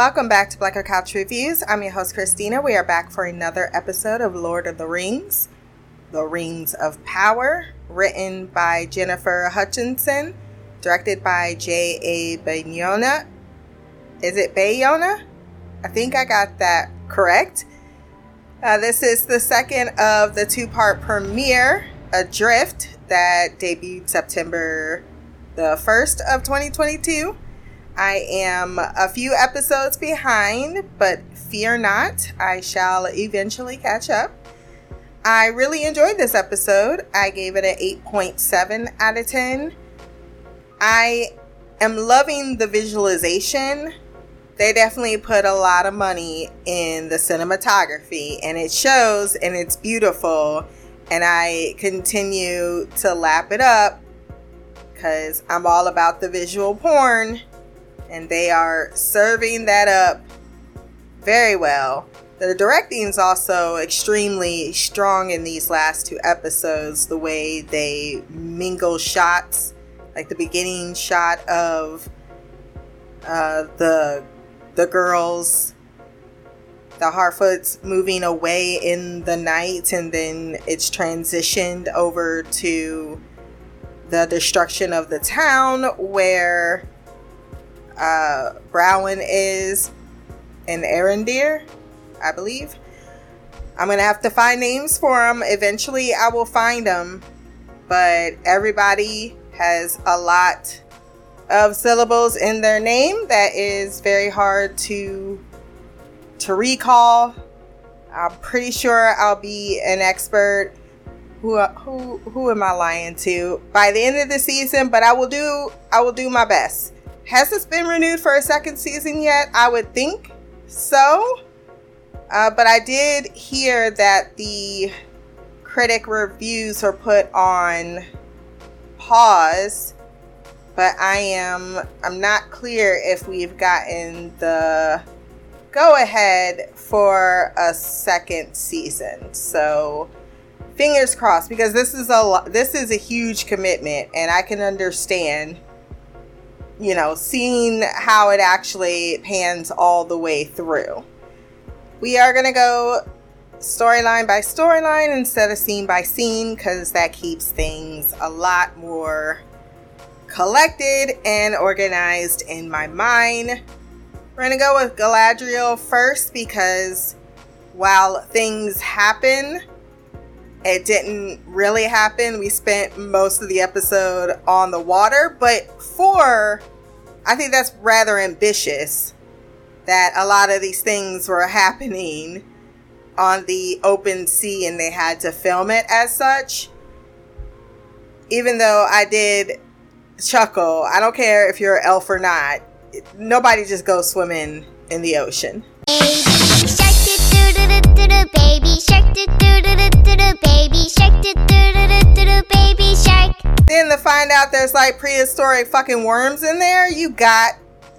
welcome back to Blacker Couch Reviews. I'm your host, Christina. We are back for another episode of Lord of the Rings, The Rings of Power, written by Gennifer Hutchison, directed by J.A. Bayona. Is it Bayona? I think I got that correct. Uh, this is the second of the two part premiere, Adrift, that debuted September the 1st of 2022. I am a few episodes behind, but fear not, I shall eventually catch up. I really enjoyed this episode. I gave it an 8.7 out of 10. I am loving the visualization. They definitely put a lot of money in the cinematography, and it shows and it's beautiful. And I continue to lap it up because I'm all about the visual porn and they are serving that up very well. The directing is also extremely strong in these last two episodes. The way they mingle shots, like the beginning shot of uh, the the girls, the Harfoots moving away in the night, and then it's transitioned over to the destruction of the town where uh, Bronwyn is and Arondir, I believe. I'm gonna have to find names for them. Eventually, I will find them, but everybody has a lot of syllables in their name that is very hard to to recall. I'm pretty sure I'll be an expert. Who who who am I lying to? By the end of the season, but I will do I will do my best. Has this been renewed for a second season yet? I would think so. Uh, but I did hear that the critic reviews are put on pause. But I am I'm not clear if we've gotten the go ahead for a second season. So fingers crossed because this is a this is a huge commitment and I can understand you know, seeing how it actually pans all the way through. We are going to go storyline by storyline instead of scene by scene because that keeps things a lot more collected and organized in my mind. We're going to go with Galadriel first because while things happen, it didn't really happen. We spent most of the episode on the water, but for I think that's rather ambitious that a lot of these things were happening on the open sea and they had to film it as such. Even though I did chuckle, I don't care if you're an elf or not, nobody just goes swimming in the ocean. Baby shark, do do do do do do, baby find out there's like prehistoric fucking worms in there, you got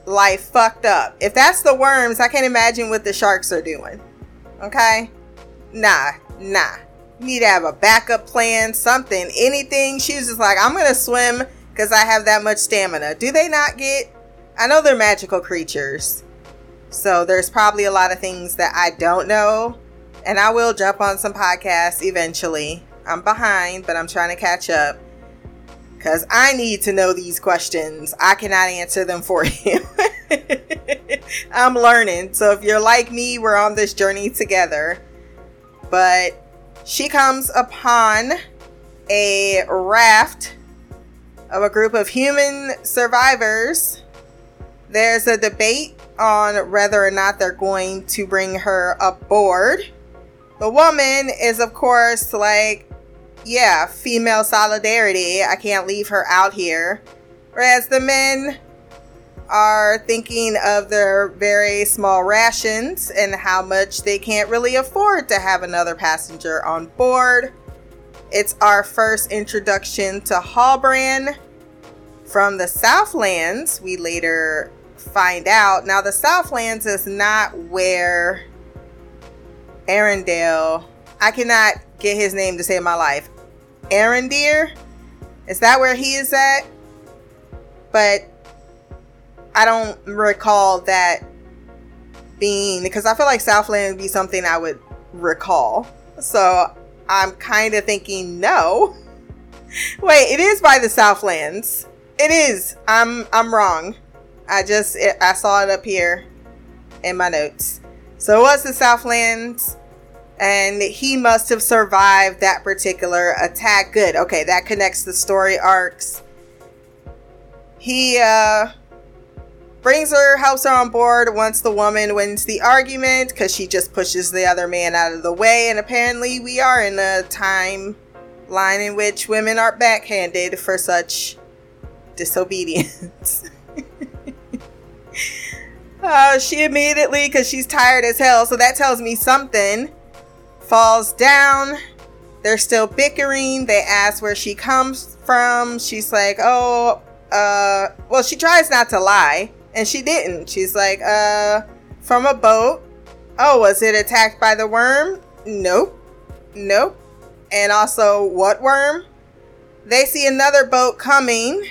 life fucked up. If that's the worms, I can't imagine what the sharks are doing. Okay? Nah, nah. You need to have a backup plan, something, anything. She was just like, I'm gonna swim because I have that much stamina. Do they not get? I know they're magical creatures. So there's probably a lot of things that I don't know and I will jump on some podcasts eventually. I'm behind, but I'm trying to catch up because I need to know these questions. I cannot answer them for you. I'm learning. So if you're like me, we're on this journey together. But she comes upon a raft of a group of human survivors. There's a debate on whether or not they're going to bring her aboard the woman is, of course, like, yeah, female solidarity. I can't leave her out here. Whereas the men are thinking of their very small rations and how much they can't really afford to have another passenger on board. It's our first introduction to Halbrand from the Southlands. We later find out. Now, the Southlands is not where Arendelle. I cannot get his name to save my life. Arondir? Is that where he is at? But I don't recall that being because I feel like Southland would be something I would recall. So I'm kind of thinking no. Wait, it is by the Southlands. It is. I'm I'm wrong. I just it, I saw it up here in my notes. So it was the Southlands and he must have survived that particular attack. Good. Okay, that connects the story arcs. He uh brings her, helps her on board once the woman wins the argument because she just pushes the other man out of the way. And apparently, we are in a time line in which women are backhanded for such disobedience. uh, she immediately, because she's tired as hell, so that tells me something, falls down. They're still bickering. They ask where she comes from. She's like, oh, uh, well, she tries not to lie and she didn't. She's like, uh, from a boat. Oh, was it attacked by the worm? Nope. Nope. And also, what worm? They see another boat coming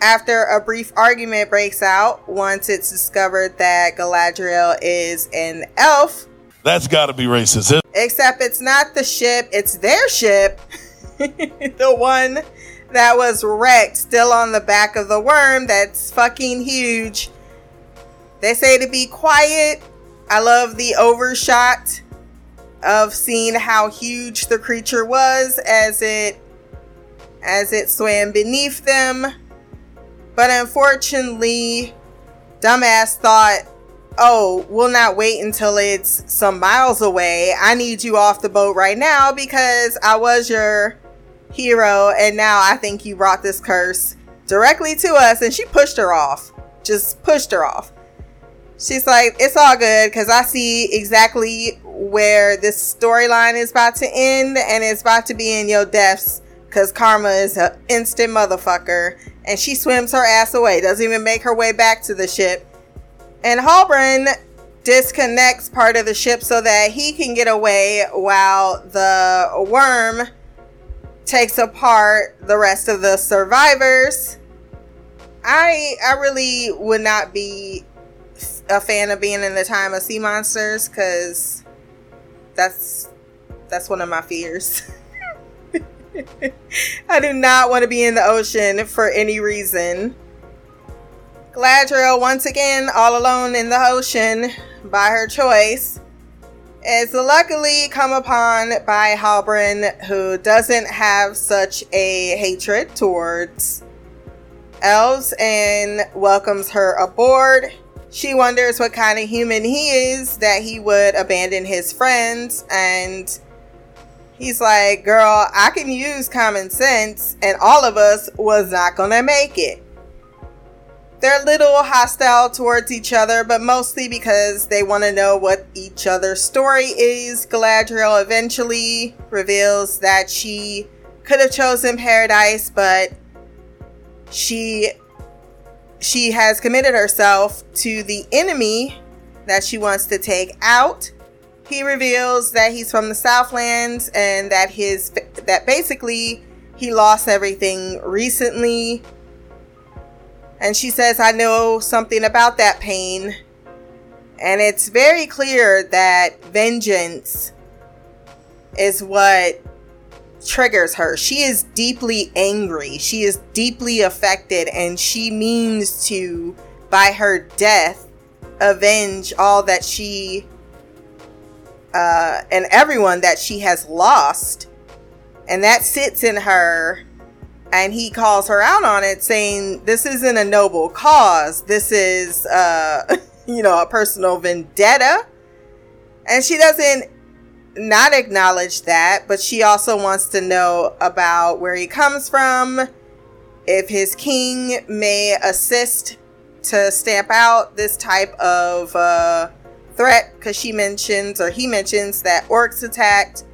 after a brief argument breaks out once it's discovered that Galadriel is an elf. That's gotta be racist. Except it's not the ship, it's their ship. the one that was wrecked still on the back of the worm that's fucking huge. They say to be quiet. I love the overshot of seeing how huge the creature was as it as it swam beneath them. But unfortunately, dumbass thought, "Oh, we'll not wait until it's some miles away. I need you off the boat right now because I was your hero, and now I think you brought this curse directly to us. And she pushed her off, just pushed her off. She's like, it's all good because I see exactly where this storyline is about to end, and it's about to be in your deaths because Karma is an instant motherfucker. And she swims her ass away, doesn't even make her way back to the ship. And Halbrand disconnects part of the ship so that he can get away while the worm takes apart the rest of the survivors. I I really would not be a fan of being in the time of sea monsters because that's that's one of my fears. I do not want to be in the ocean for any reason. Galadriel once again all alone in the ocean by her choice is luckily come upon by Halbrand, who doesn't have such a hatred towards elves and welcomes her aboard. She wonders what kind of human he is that he would abandon his friends and he's like, "Girl, I can use common sense and all of us was not to make it." They're a little hostile towards each other, but mostly because they want to know what each other's story is. Galadriel eventually reveals that she could have chosen paradise, but she she has committed herself to the enemy that she wants to take out. He reveals that he's from the Southlands and that his that basically he lost everything recently and she says, I know something about that pain. And it's very clear that vengeance is what triggers her. She is deeply angry. She is deeply affected, and she means to, by her death, avenge all that she uh, and everyone that she has lost. And that sits in her and he calls her out on it saying this isn't a noble cause. This is uh you know a personal vendetta. And she doesn't not acknowledge that but she also wants to know about where he comes from if his king may assist to stamp out this type of uh, threat because she mentions or he mentions that orcs attacked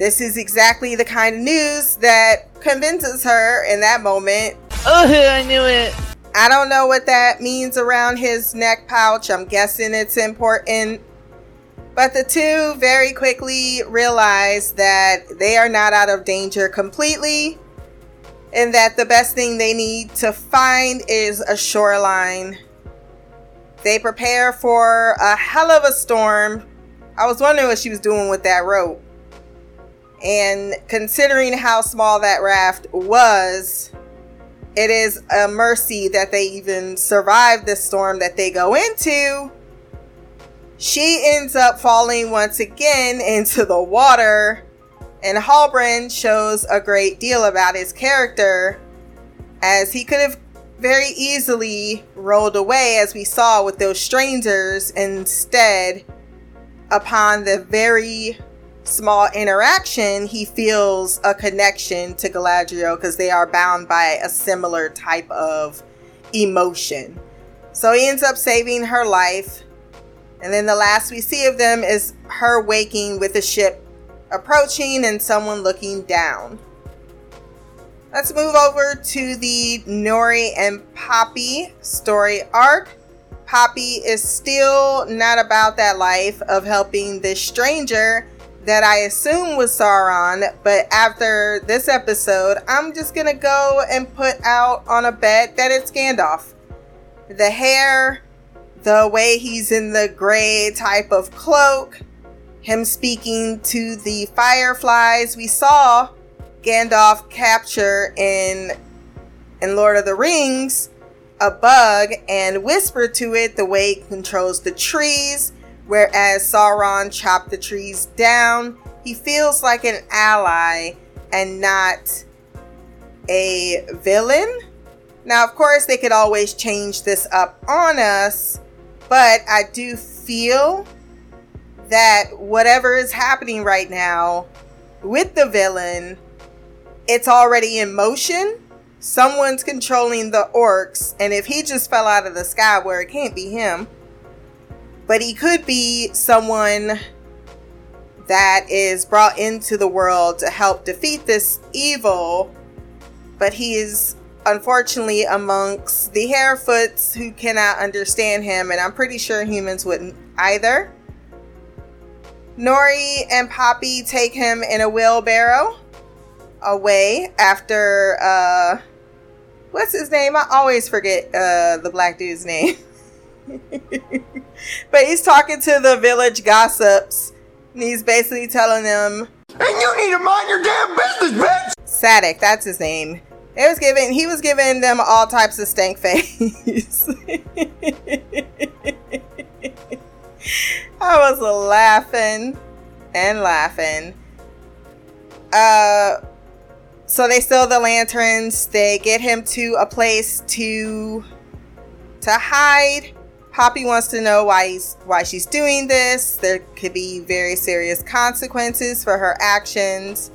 this is exactly the kind of news that convinces her in that moment. Oh, I knew it. I don't know what that means around his neck pouch. I'm guessing it's important. But the two very quickly realize that they are not out of danger completely and that the best thing they need to find is a shoreline They prepare for a hell of a storm. I was wondering what she was doing with that rope. And considering how small that raft was, it is a mercy that they even survived the storm that they go into. She ends up falling once again into the water, and Halbrand shows a great deal about his character as he could have very easily rolled away, as we saw with those strangers, instead, upon the very small interaction, he feels a connection to Galadriel because they are bound by a similar type of emotion. So he ends up saving her life. And then the last we see of them is her waking with the ship approaching and someone looking down. Let's move over to the Nori and Poppy story arc. Poppy is still not about that life of helping this stranger that I assume was Sauron, but after this episode, I'm just gonna go and put out on a bet that it's Gandalf. The hair, the way he's in the gray type of cloak, him speaking to the fireflies. We saw Gandalf capture in in Lord of the Rings a bug and whisper to it the way it controls the trees Whereas Sauron chopped the trees down, he feels like an ally and not a villain. Now, of course, they could always change this up on us, but I do feel that whatever is happening right now with the villain, it's already in motion. Someone's controlling the orcs, and if he just fell out of the sky where it can't be him, but he could be someone that is brought into the world to help defeat this evil, but he is unfortunately amongst the Harfoots who cannot understand him, and I'm pretty sure humans wouldn't either. Nori and Poppy take him in a wheelbarrow away after uh what's his name? I always forget uh the black dude's name. but he's talking to the village gossips. And he's basically telling them, And you need to mind your damn business, bitch! Sadik, that's his name. It was giving he was giving them all types of stank face. I was laughing and laughing. Uh so they steal the lanterns, they get him to a place to to hide Poppy wants to know why why she's doing this. There could be very serious consequences for her actions.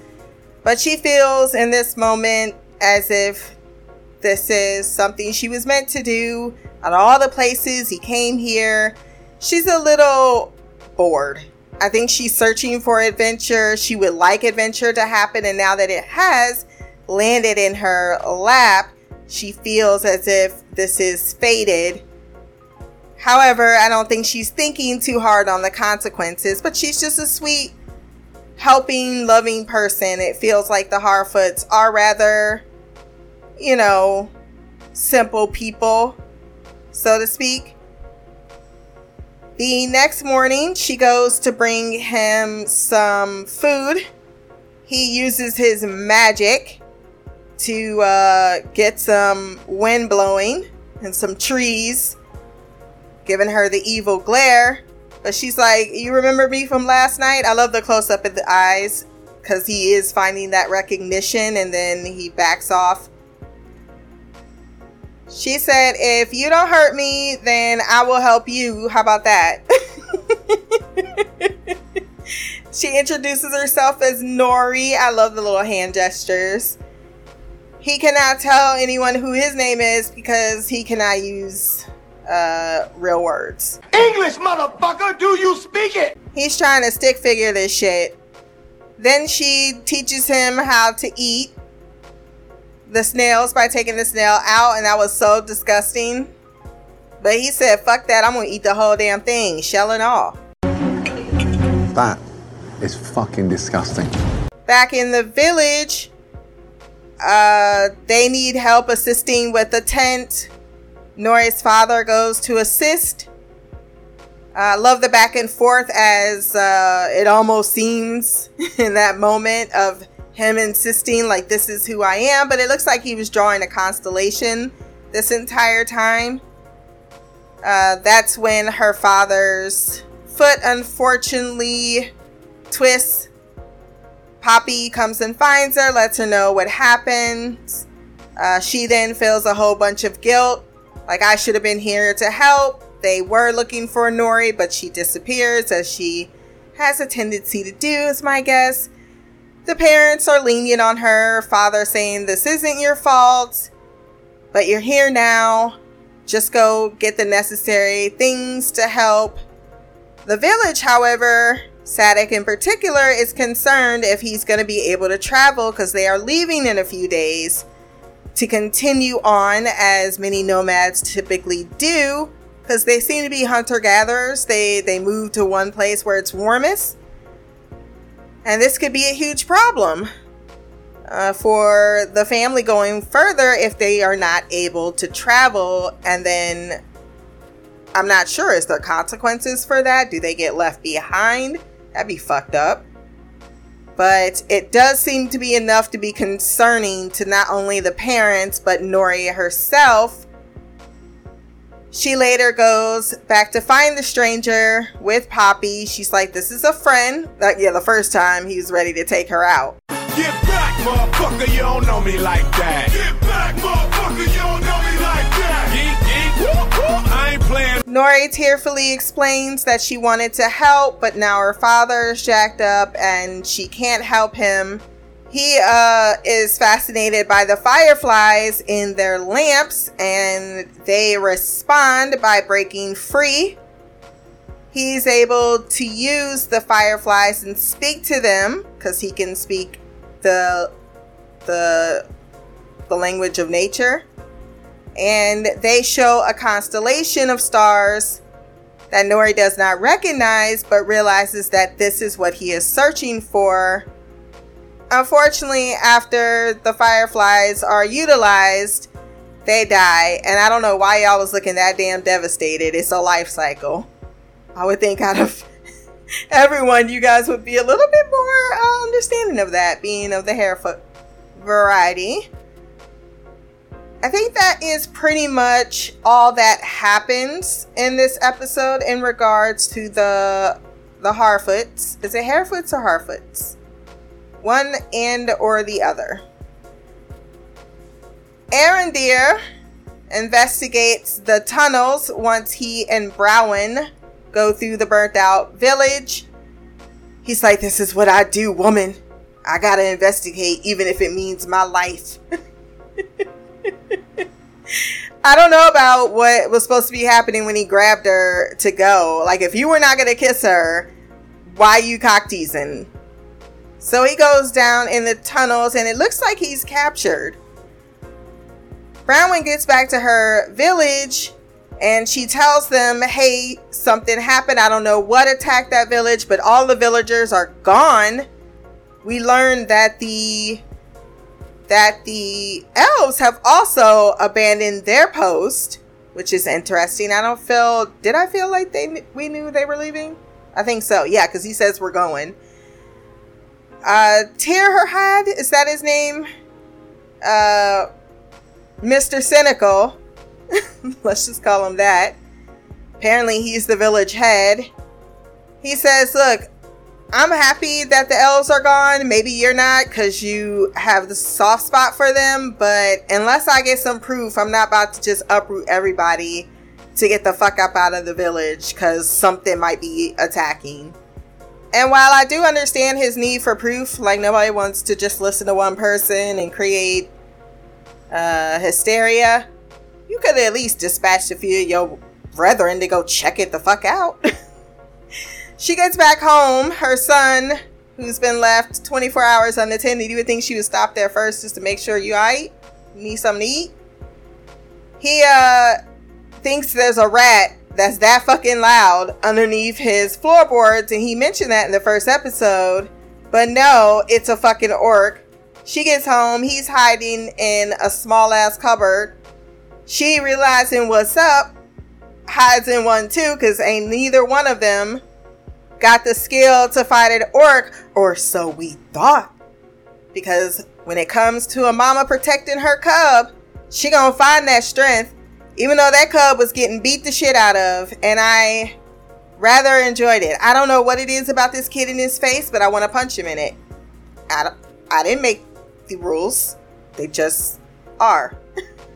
But she feels in this moment as if this is something she was meant to do. Out of all the places he came here, she's a little bored. I think she's searching for adventure. She would like adventure to happen, and now that it has landed in her lap, she feels as if this is fated However, I don't think she's thinking too hard on the consequences, but she's just a sweet, helping, loving person. It feels like the Harfoots are rather, you know, simple people, so to speak. The next morning, she goes to bring him some food. He uses his magic to uh, get some wind blowing and some trees giving her the evil glare. But she's like, You remember me from last night? I love the close up of the eyes because he is finding that recognition and then he backs off. She said, If you don't hurt me, then I will help you. How about that? she introduces herself as Nori. I love the little hand gestures. He cannot tell anyone who his name is because he cannot use uh, real words. English, motherfucker, do you speak it? He's trying to stick figure this shit. Then she teaches him how to eat the snails by taking the snail out, and that was so disgusting. But he said, fuck that, I'm gonna eat the whole damn thing, shell and all. That is fucking disgusting. Back in the village, uh, they need help assisting with the tent Nori's father goes to assist I uh, love the back and forth as uh, it almost seems in that moment of him insisting, like, this is who I am, but it looks like he was drawing a constellation this entire time. Uh, that's when her father's foot unfortunately twists. Poppy comes and finds her, lets her know what happened. Uh, she then feels a whole bunch of guilt, like I should have been here to help they were looking for Nori, but she disappears as she has a tendency to do, is my guess. The parents are lenient on her, father saying, This isn't your fault, but you're here now. Just go get the necessary things to help. The village, however, Sadek in particular, is concerned if he's going to be able to travel because they are leaving in a few days to continue on as many nomads typically do because they seem to be hunter gatherers. They they move to one place where it's warmest, and this could be a huge problem uh, for the family going further if they are not able to travel. And then I'm not sure is there consequences for that? Do they get left behind? That'd be fucked up. But it does seem to be enough to be concerning to not only the parents but Nori herself she later goes back to find the stranger with Poppy. She's like, This is a friend. Uh, yeah, the first time he was ready to take her out. Get back, motherfucker, you don't know me like that. Get back, motherfucker, you Nori tearfully explains that she wanted to help, but now her father is jacked up and she can't help him he uh, is fascinated by the fireflies in their lamps and they respond by breaking free. He's able to use the fireflies and speak to them because he can speak the the the language of nature. And they show a constellation of stars that Nori does not recognize but realizes that this is what he is searching for unfortunately, after the fireflies are utilized, they die. And I don't know why y'all was looking that damn devastated. It's a life cycle. I would think out of everyone, you guys would be a little bit more uh, understanding of that, being of the hairfoot variety. I think that is pretty much all that happens in this episode in regards to the the Harfoots. Is it Harefoots or Harfoots? one end or the other. Arondir investigates the tunnels once he and Bronwyn go through the burnt out village. He's like, This is what I do, woman. I gotta investigate, even if it means my life. I don't know about what was supposed to be happening when he grabbed her to go. Like, if you were not gonna kiss her, why you cock teasing? So he goes down in the tunnels and it looks like he's captured. Bronwyn gets back to her village and she tells them, hey, something happened. I don't know what attacked that village, but all the villagers are gone. We learned that the that the elves have also abandoned their post, which is interesting. I don't feel did I feel like they we knew they were leaving? I think so. Yeah, cuz he says we're going. Uh, Tirharad, is that his name? Uh, Mr. Cynical. Let's just call him that. Apparently, he's the village head. He says, Look, I'm happy that the elves are gone. Maybe you're not because you have the soft spot for them. But unless I get some proof, I'm not about to just uproot everybody to get the fuck up out of the village because something might be attacking. And while I do understand his need for proof, like nobody wants to just listen to one person and create uh, hysteria, you could at least dispatch a few of your brethren to go check it the fuck out. she gets back home. Her son, who's been left 24 hours unattended, you would think she would stop there first just to make sure you alright. Need something to eat. He uh thinks there's a rat that's that fucking loud underneath his floorboards. And he mentioned that in the first episode. But no, it's a fucking orc. She gets home. He's hiding in a small ass cupboard. She realizing what's up hides in one too, because ain't neither one of them got the skill to fight an orc, or so we thought. Because when it comes to a mama protecting her cub, she gonna find that strength, even though that cub was getting beat the shit out of, and I rather enjoyed it. I don't know what it is about this kid in his face, but I want to punch him in it. I, I didn't make the rules, they just are.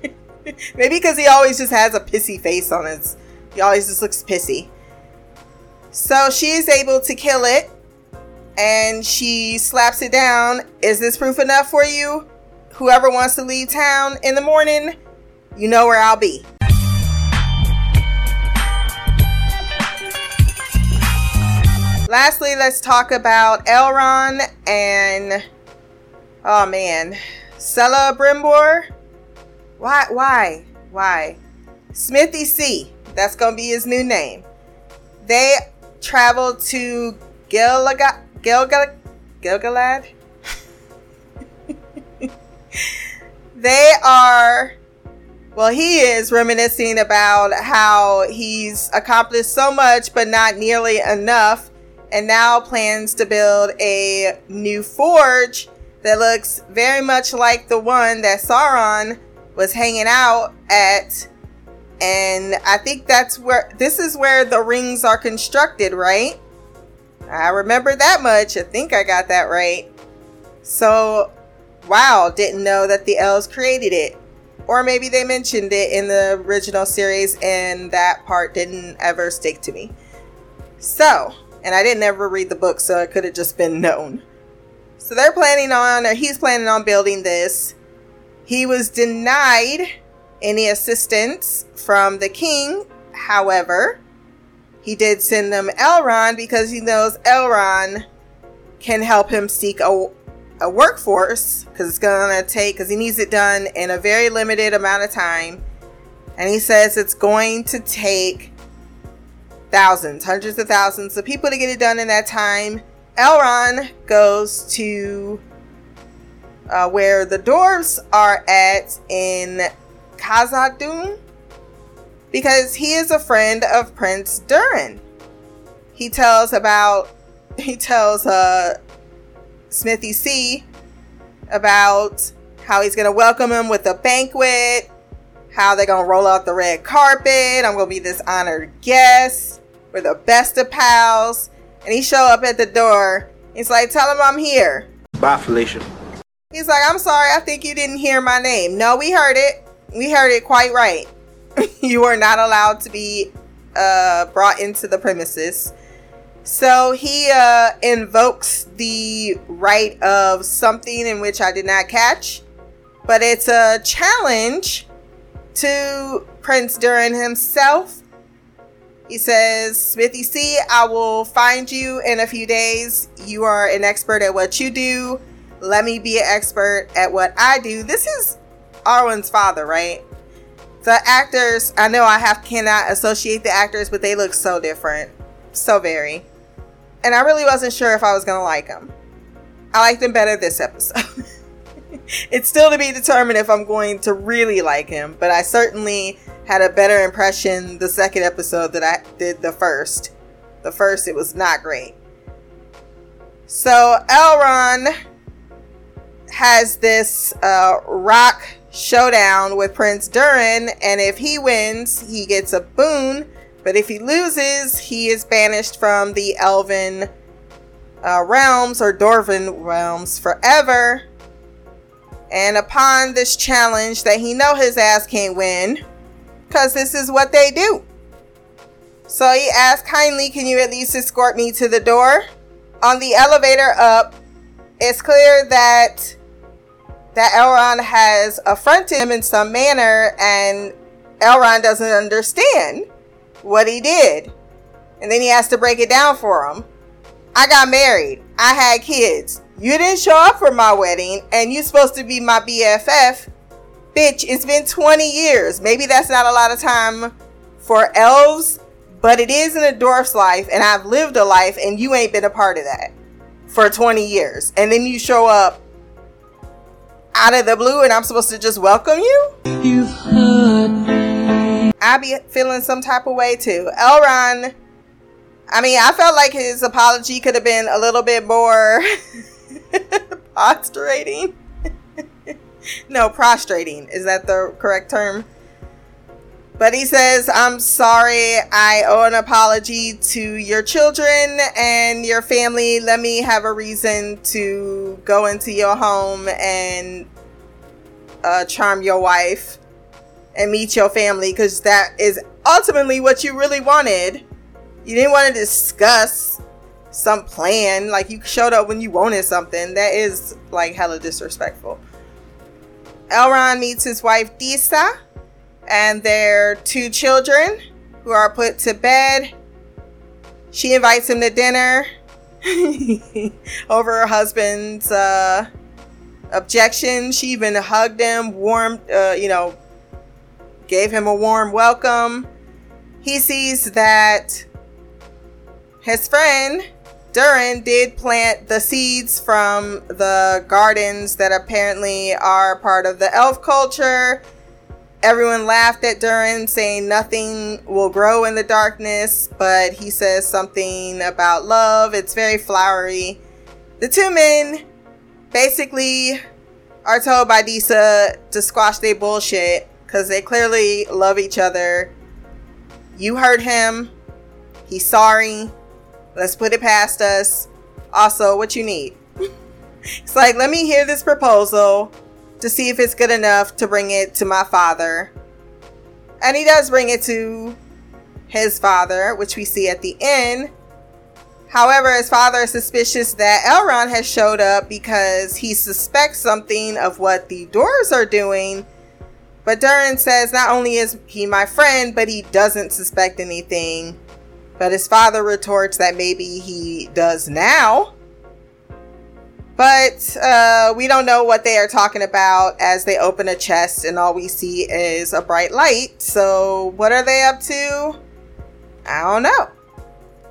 Maybe because he always just has a pissy face on his. He always just looks pissy. So she is able to kill it and she slaps it down. Is this proof enough for you? Whoever wants to leave town in the morning, you know where I'll be. Lastly, let's talk about Elrond and oh man, Celebrimbor. Why? Why? Why? Smithy C. That's gonna be his new name. They travel to Gilgalad. Gilgalad. Gilgalad. they are. Well, he is reminiscing about how he's accomplished so much, but not nearly enough, and now plans to build a new forge that looks very much like the one that Sauron was hanging out at. And I think that's where this is where the rings are constructed, right? I remember that much. I think I got that right. So, wow, didn't know that the elves created it. Or maybe they mentioned it in the original series and that part didn't ever stick to me. So, and I didn't ever read the book, so it could have just been known. So they're planning on, or he's planning on building this. He was denied any assistance from the king. However, he did send them Elrond because he knows Elrond can help him seek a, a workforce because it's going to take, because he needs it done in a very limited amount of time. And he says it's going to take thousands, hundreds of thousands of people to get it done in that time. Elrond goes to uh, where the dwarves are at in Khazad-dûm because he is a friend of Prince Durin. He tells about he tells uh Smithy C about how he's gonna welcome him with a banquet, how they're gonna roll out the red carpet. I'm gonna be this honored guest. We're the best of pals. And he show up at the door. He's like, tell him I'm here. Bye, Felicia. He's like, I'm sorry, I think you didn't hear my name. No, we heard it. We heard it quite right. you are not allowed to be uh, brought into the premises. So he uh, invokes the right of something in which I did not catch, but it's a challenge to Prince Durin himself. He says, Smithy C, I will find you in a few days. You are an expert at what you do. Let me be an expert at what I do. This is Arwen's father, right? The actors, I know I have cannot associate the actors, but they look so different. So very. And I really wasn't sure if I was going to like them. I liked them better this episode. it's still to be determined if I'm going to really like him, but I certainly had a better impression the second episode that I did the first. The first, it was not great. So Elrond has this uh, rock showdown with Prince Durin, and if he wins, he gets a boon. But if he loses, he is banished from the Elven uh, realms or Dwarven realms forever. And upon this challenge that he know his ass can't win, because this is what they do. So he asked kindly, can you at least escort me to the door? On the elevator up, it's clear that that Elrond has affronted him in some manner and Elrond doesn't understand what he did. And then he has to break it down for him. I got married. I had kids. You didn't show up for my wedding and you're supposed to be my BFF. Bitch, it's been 20 years. Maybe that's not a lot of time for elves, but it is in a dwarf's life and I've lived a life and you ain't been a part of that for 20 years. And then you show up out of the blue and I'm supposed to just welcome you? You've hurt me. I be feeling some type of way too. Elron, I mean, I felt like his apology could have been a little bit more prostrating. no, prostrating. Is that the correct term? But he says, I'm sorry. I owe an apology to your children and your family. Let me have a reason to go into your home and uh, charm your wife and meet your family because that is ultimately what you really wanted. You didn't want to discuss some plan. Like you showed up when you wanted something. That is like hella disrespectful. Elrond meets his wife Disa and their two children who are put to bed. She invites him to dinner over her husband's uh, objection. She even hugged him, warmed, uh, you know, gave him a warm welcome. He sees that his friend Durin did plant the seeds from the gardens that apparently are part of the elf culture. Everyone laughed at Durin, saying nothing will grow in the darkness, but he says something about love. It's very flowery. The two men basically are told by Disa to squash their bullshit because they clearly love each other. You hurt him. He's sorry. Let's put it past us. Also, what you need. it's like, let me hear this proposal to see if it's good enough to bring it to my father. And he does bring it to his father, which we see at the end. However, his father is suspicious that Elrond has showed up because he suspects something of what the dwarves are doing. But Durin says not only is he my friend, but he doesn't suspect anything. But his father retorts that maybe he does now. But uh, we don't know what they are talking about as they open a chest and all we see is a bright light. So, what are they up to? I don't know.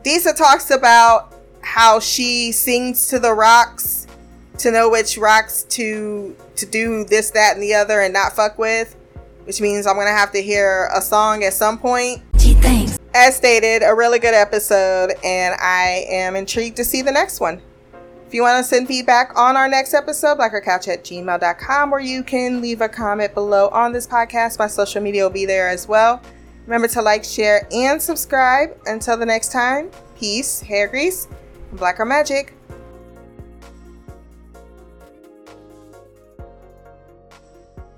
Disa talks about how she sings to the rocks to know which rocks to to do this, that, and the other and not fuck with, which means I'm gonna have to hear a song at some point. Gee, thanks as stated, a really good episode, and I am intrigued to see the next one. If you want to send feedback on our next episode, blackercouch at gmail.com, or you can leave a comment below on this podcast. My social media will be there as well. Remember to like, share, and subscribe. Until the next time, peace, hair grease, and blacker magic.